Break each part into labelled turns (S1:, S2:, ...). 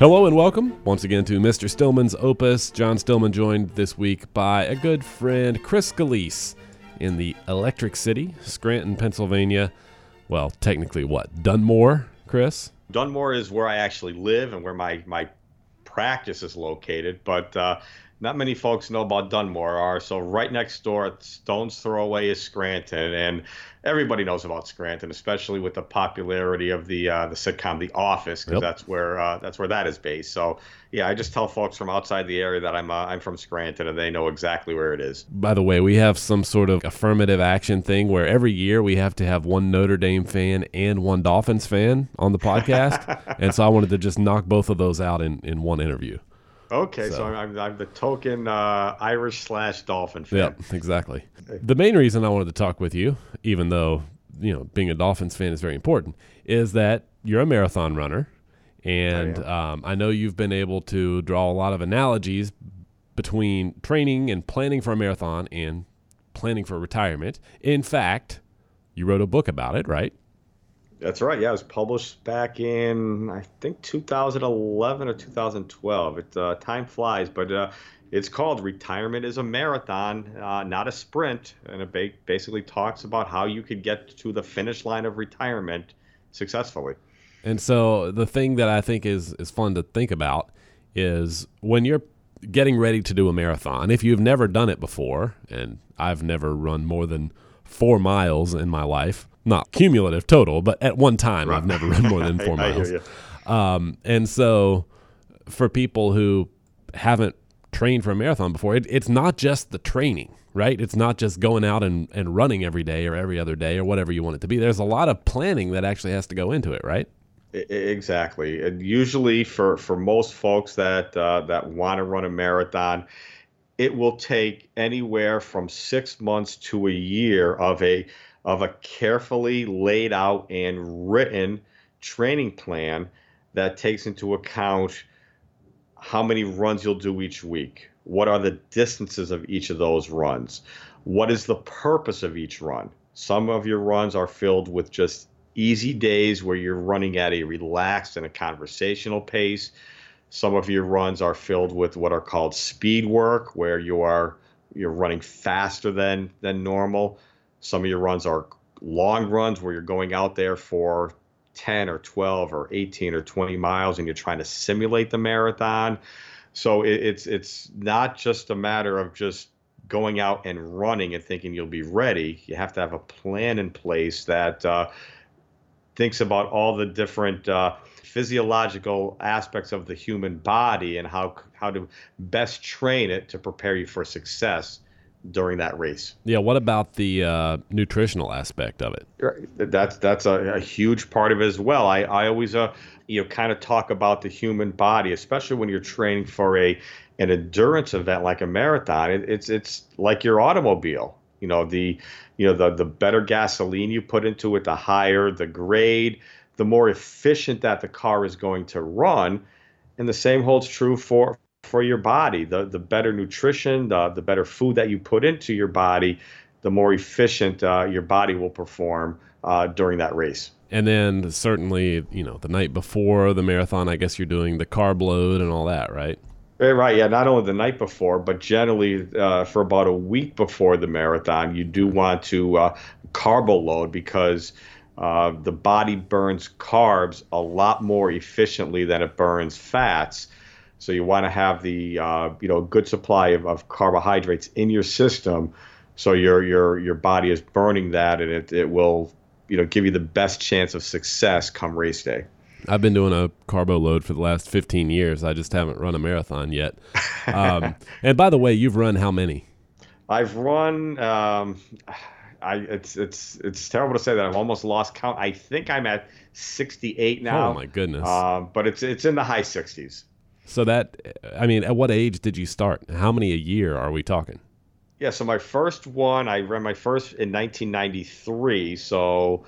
S1: Hello and welcome once again to Mr. Stillman's Opus. John Stillman joined this week by a good friend, Chris Scalise, in the Electric City, Scranton, Pennsylvania. Well, technically, what? Dunmore, Chris?
S2: Dunmore is where I actually live and where my, my practice is located, but uh, not many folks know about Dunmore are. So right next door, at stone's throw away is Scranton, and everybody knows about Scranton, especially with the popularity of the uh, the sitcom The Office, because yep. that's where uh, that's where that is based. So yeah, I just tell folks from outside the area that I'm uh, I'm from Scranton, and they know exactly where it is.
S1: By the way, we have some sort of affirmative action thing where every year we have to have one Notre Dame fan and one Dolphins fan on the podcast, and so I wanted to just knock both of those out in in one interview.
S2: Okay, so, so I'm, I'm, the token uh, Irish slash Dolphin fan.
S1: Yep, exactly. The main reason I wanted to talk with you, even though you know being a Dolphins fan is very important, is that you're a marathon runner, and um, I know you've been able to draw a lot of analogies between training and planning for a marathon and planning for retirement. In fact, you wrote a book about it, right?
S2: That's right. Yeah, it was published back in I think 2011 or 2012. It uh, time flies, but uh, it's called "Retirement is a Marathon, uh, Not a Sprint," and it ba- basically talks about how you could get to the finish line of retirement successfully.
S1: And so the thing that I think is is fun to think about is when you're getting ready to do a marathon. If you've never done it before, and I've never run more than four miles in my life, not cumulative total, but at one time right. I've never run more than four I, miles. I um, and so for people who haven't trained for a marathon before, it, it's not just the training, right? It's not just going out and, and running every day or every other day or whatever you want it to be. There's a lot of planning that actually has to go into it, right?
S2: Exactly. And usually for, for most folks that uh, that want to run a marathon, it will take anywhere from six months to a year of a of a carefully laid out and written training plan that takes into account how many runs you'll do each week. What are the distances of each of those runs? What is the purpose of each run? Some of your runs are filled with just easy days where you're running at a relaxed and a conversational pace. Some of your runs are filled with what are called speed work, where you are you're running faster than than normal. Some of your runs are long runs where you're going out there for 10 or 12 or 18 or 20 miles and you're trying to simulate the marathon. So it, it's it's not just a matter of just going out and running and thinking you'll be ready. You have to have a plan in place that uh, thinks about all the different uh, physiological aspects of the human body and how how to best train it to prepare you for success during that race.
S1: Yeah. What about the uh, nutritional aspect of it?
S2: That's that's a, a, huge part of it as well. I I always uh you know kind of talk about the human body, especially when you're training for a an endurance event like a marathon. It, it's it's like your automobile. You know the you know the the better gasoline you put into it, the higher the grade, the more efficient that the car is going to run. And the same holds true for for your body. The the better nutrition, the the better food that you put into your body, the more efficient uh, your body will perform uh, during that race.
S1: And then certainly, you know, the night before the marathon, I guess you're doing the carb load and all that, right?
S2: Right, yeah. Not only the night before, but generally uh, for about a week before the marathon, you do want to uh, carbo load because uh, the body burns carbs a lot more efficiently than it burns fats. So you want to have the uh, you know good supply of, of carbohydrates in your system, so your your your body is burning that, and it, it will you know give you the best chance of success come race day.
S1: I've been doing a carbo load for the last 15 years. I just haven't run a marathon yet. Um, and by the way, you've run how many?
S2: I've run. Um, I it's it's it's terrible to say that I've almost lost count. I think I'm at 68 now.
S1: Oh my goodness!
S2: Um, but it's it's in the high 60s.
S1: So that, I mean, at what age did you start? How many a year are we talking?
S2: Yeah, so my first one, I ran my first in 1993, so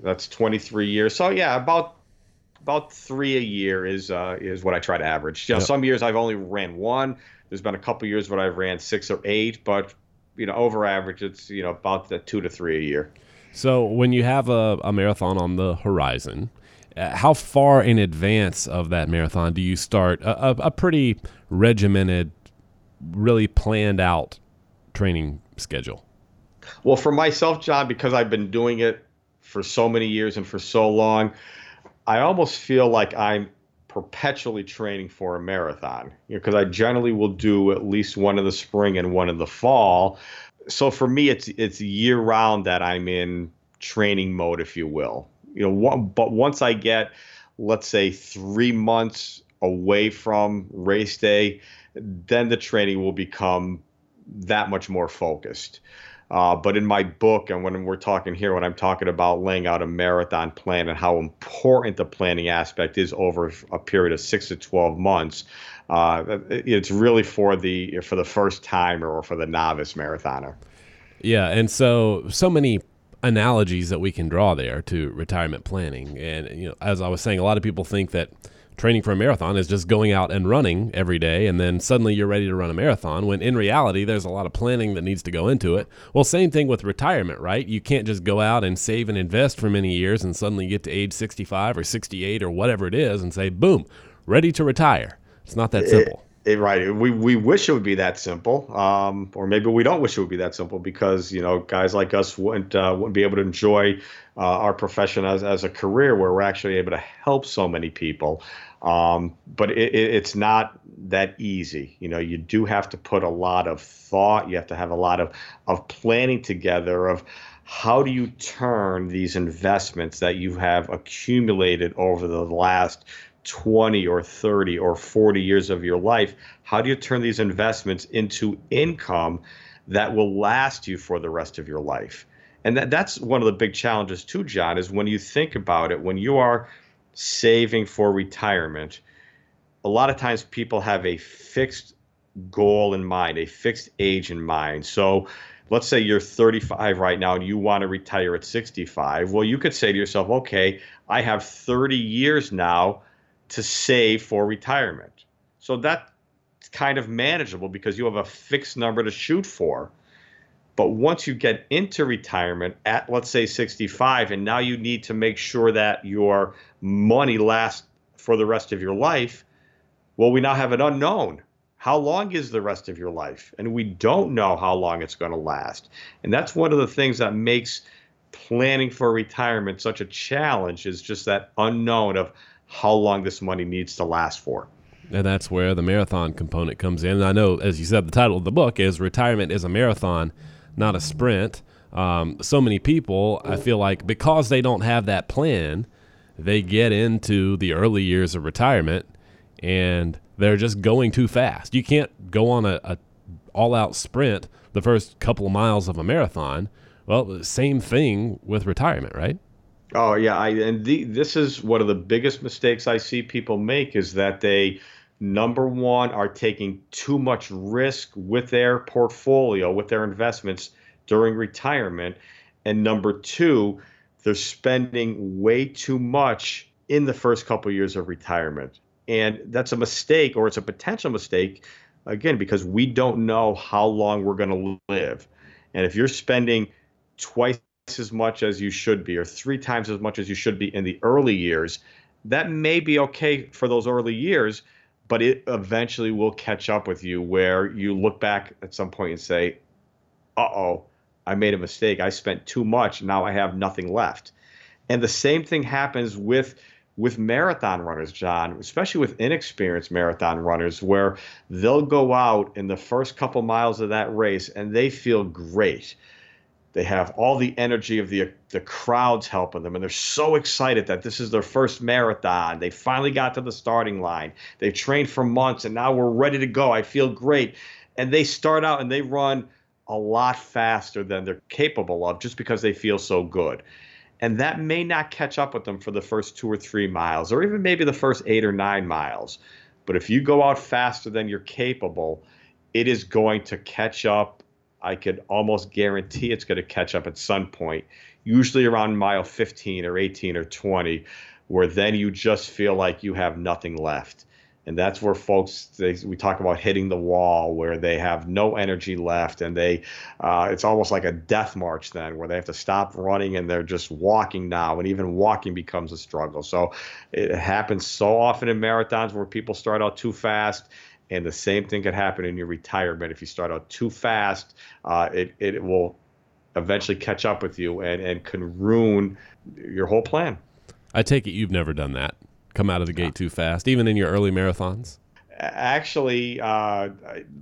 S2: that's 23 years. So yeah, about about three a year is uh, is what I try to average. You know, yep. some years I've only ran one. There's been a couple years where I've ran six or eight, but you know, over average, it's you know about the two to three a year.
S1: So when you have a, a marathon on the horizon, Uh, how far in advance of that marathon do you start a, a, a pretty regimented, really planned out training schedule?
S2: Well, for myself, John, because I've been doing it for so many years and for so long, I almost feel like I'm perpetually training for a marathon because you know, I generally will do at least one in the spring and one in the fall. So for me, it's it's year round that I'm in training mode, if you will. You know, one, but once I get, let's say, three months away from race day, then the training will become that much more focused. Uh, but in my book, and when we're talking here, when I'm talking about laying out a marathon plan and how important the planning aspect is over a period of six to 12 months, uh, it's really for the for the first timer or for the novice marathoner.
S1: Yeah, and so so many analogies that we can draw there to retirement planning, and you know, as I was saying, a lot of people think that training for a marathon is just going out and running every day and then suddenly you're ready to run a marathon when in reality there's a lot of planning that needs to go into it. Well same thing with retirement right? You can't just go out and save and invest for many years and suddenly get to age 65 or 68 or whatever it is and say boom ready to retire. It's not that eh, simple
S2: it, it, right we, we wish it would be that simple um, or maybe we don't wish it would be that simple because you know guys like us wouldn't uh, wouldn't be able to enjoy uh, our profession as, as a career where we're actually able to help so many people um, but it, it, it's not that easy. You know, you do have to put a lot of thought. You have to have a lot of, of planning together of how do you turn these investments that you have accumulated over the last 20 or 30 or 40 years of your life, how do you turn these investments into income that will last you for the rest of your life? And that, that's one of the big challenges too, John, is when you think about it, when you are – saving for retirement, a lot of times people have a fixed goal in mind, a fixed age in mind. So let's say you're 35 right now and you want to retire at 65. Well, you could say to yourself, okay, I have 30 years now to save for retirement. So that's kind of manageable because you have a fixed number to shoot for. But once you get into retirement at, let's say, 65, and now you need to make sure that your money lasts for the rest of your life, well, we now have an unknown. How long is the rest of your life? And we don't know how long it's going to last. And that's one of the things that makes planning for retirement such a challenge is just that unknown of how long this money needs to last for.
S1: And that's where the marathon component comes in. And I know, as you said, the title of the book is Retirement is a Marathon not a sprint. Um, so many people, I feel like, because they don't have that plan, they get into the early years of retirement and they're just going too fast. You can't go on a, a all-out sprint the first couple of miles of a marathon. Well, same thing with retirement, right?
S2: Oh yeah, I, and the, this is one of the biggest mistakes I see people make is that they number one, are taking too much risk with their portfolio, with their investments during retirement. And number two, they're spending way too much in the first couple of years of retirement. And that's a mistake, or it's a potential mistake, again, because we don't know how long we're going to live. And if you're spending twice as much as you should be, or three times as much as you should be in the early years, that may be okay for those early years but it eventually will catch up with you where you look back at some point and say, uh oh, I made a mistake. I spent too much. Now I have nothing left. And the same thing happens with with marathon runners, John, especially with inexperienced marathon runners, where they'll go out in the first couple miles of that race and they feel great. They have all the energy of the the crowds helping them, and they're so excited that this is their first marathon. They finally got to the starting line. They've trained for months, and now we're ready to go. I feel great. And they start out and they run a lot faster than they're capable of just because they feel so good. And that may not catch up with them for the first two or three miles, or even maybe the first eight or nine miles. But if you go out faster than you're capable, it is going to catch up I could almost guarantee it's going to catch up at some point, usually around mile 15 or 18 or 20, where then you just feel like you have nothing left. and that's where folks they, we talk about hitting the wall where they have no energy left and they uh, it's almost like a death march then where they have to stop running and they're just walking now and even walking becomes a struggle so it happens so often in marathons where people start out too fast and the same thing could happen in your retirement if you start out too fast uh, it, it will eventually catch up with you and, and can ruin your whole plan
S1: i take it you've never done that come out of the gate too fast, even in your early marathons?
S2: Actually, uh,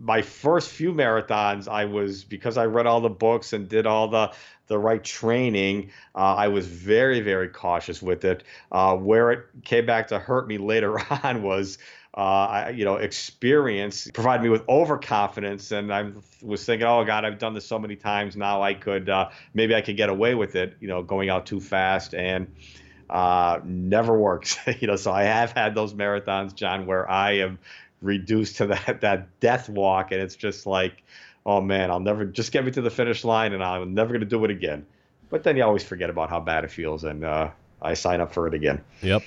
S2: my first few marathons, I was because I read all the books and did all the the right training. Uh, I was very very cautious with it. Uh, where it came back to hurt me later on was. Uh, you know, experience provided me with overconfidence, and I was thinking, "Oh God, I've done this so many times. Now I could, uh, maybe I could get away with it." You know, going out too fast, and uh, never works. you know, so I have had those marathons, John, where I am reduced to that that death walk, and it's just like, oh man, I'll never just get me to the finish line, and I'm never going to do it again. But then you always forget about how bad it feels, and uh, I sign up for it again.
S1: Yep.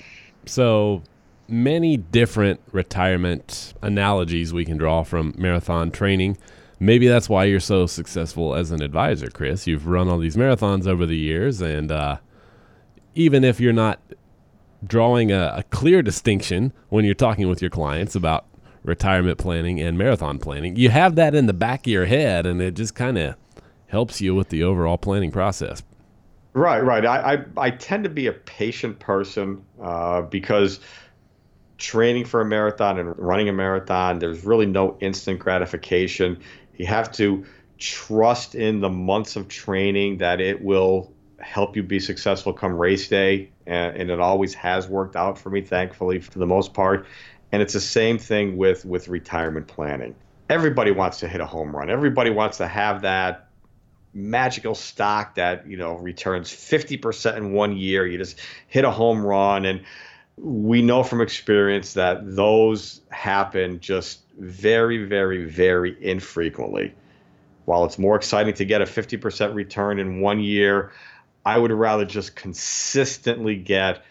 S1: So many different retirement analogies we can draw from marathon training. Maybe that's why you're so successful as an advisor, Chris. You've run all these marathons over the years, and uh, even if you're not drawing a, a, clear distinction when you're talking with your clients about retirement planning and marathon planning, you have that in the back of your head, and it just kind of helps you with the overall planning process.
S2: Right, right. I, I, I tend to be a patient person uh, because training for a marathon and running a marathon, there's really no instant gratification. You have to trust in the months of training that it will help you be successful come race day. And, it always has worked out for me, thankfully, for the most part. And it's the same thing with, with retirement planning. Everybody wants to hit a home run. Everybody wants to have that magical stock that, you know, returns 50% in one year. You just hit a home run. And we know from experience that those happen just very, very, very infrequently. While it's more exciting to get a 50% return in one year, I would rather just consistently get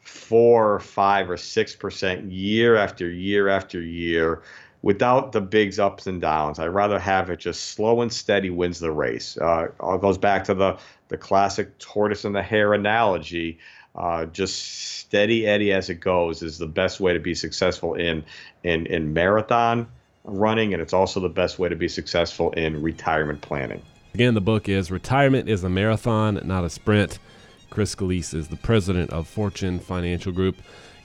S2: four or five or six percent year after year after year without the big ups and downs. I'd rather have it just slow and steady wins the race. Uh, it goes back to the, the classic tortoise and the hare analogy. Uh, just steady Eddie as it goes is the best way to be successful in, in, in marathon running, and it's also the best way to be successful in retirement planning.
S1: Again, the book is Retirement is a Marathon, Not a Sprint. Chris Scalise is the president of Fortune Financial Group.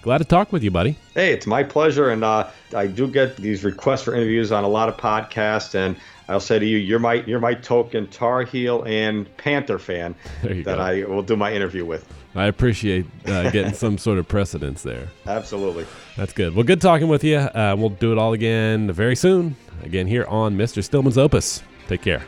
S1: Glad to talk with you, buddy.
S2: Hey, it's my pleasure. And uh, I do get these requests for interviews on a lot of podcasts. And I'll say to you, you're my you're my token Tar Heel and Panther fan that go. I will do my interview with.
S1: I appreciate uh, getting some sort of precedence there.
S2: Absolutely.
S1: That's good. Well, good talking with you. Uh, we'll do it all again very soon. Again, here on Mr. Stillman's Opus. Take care.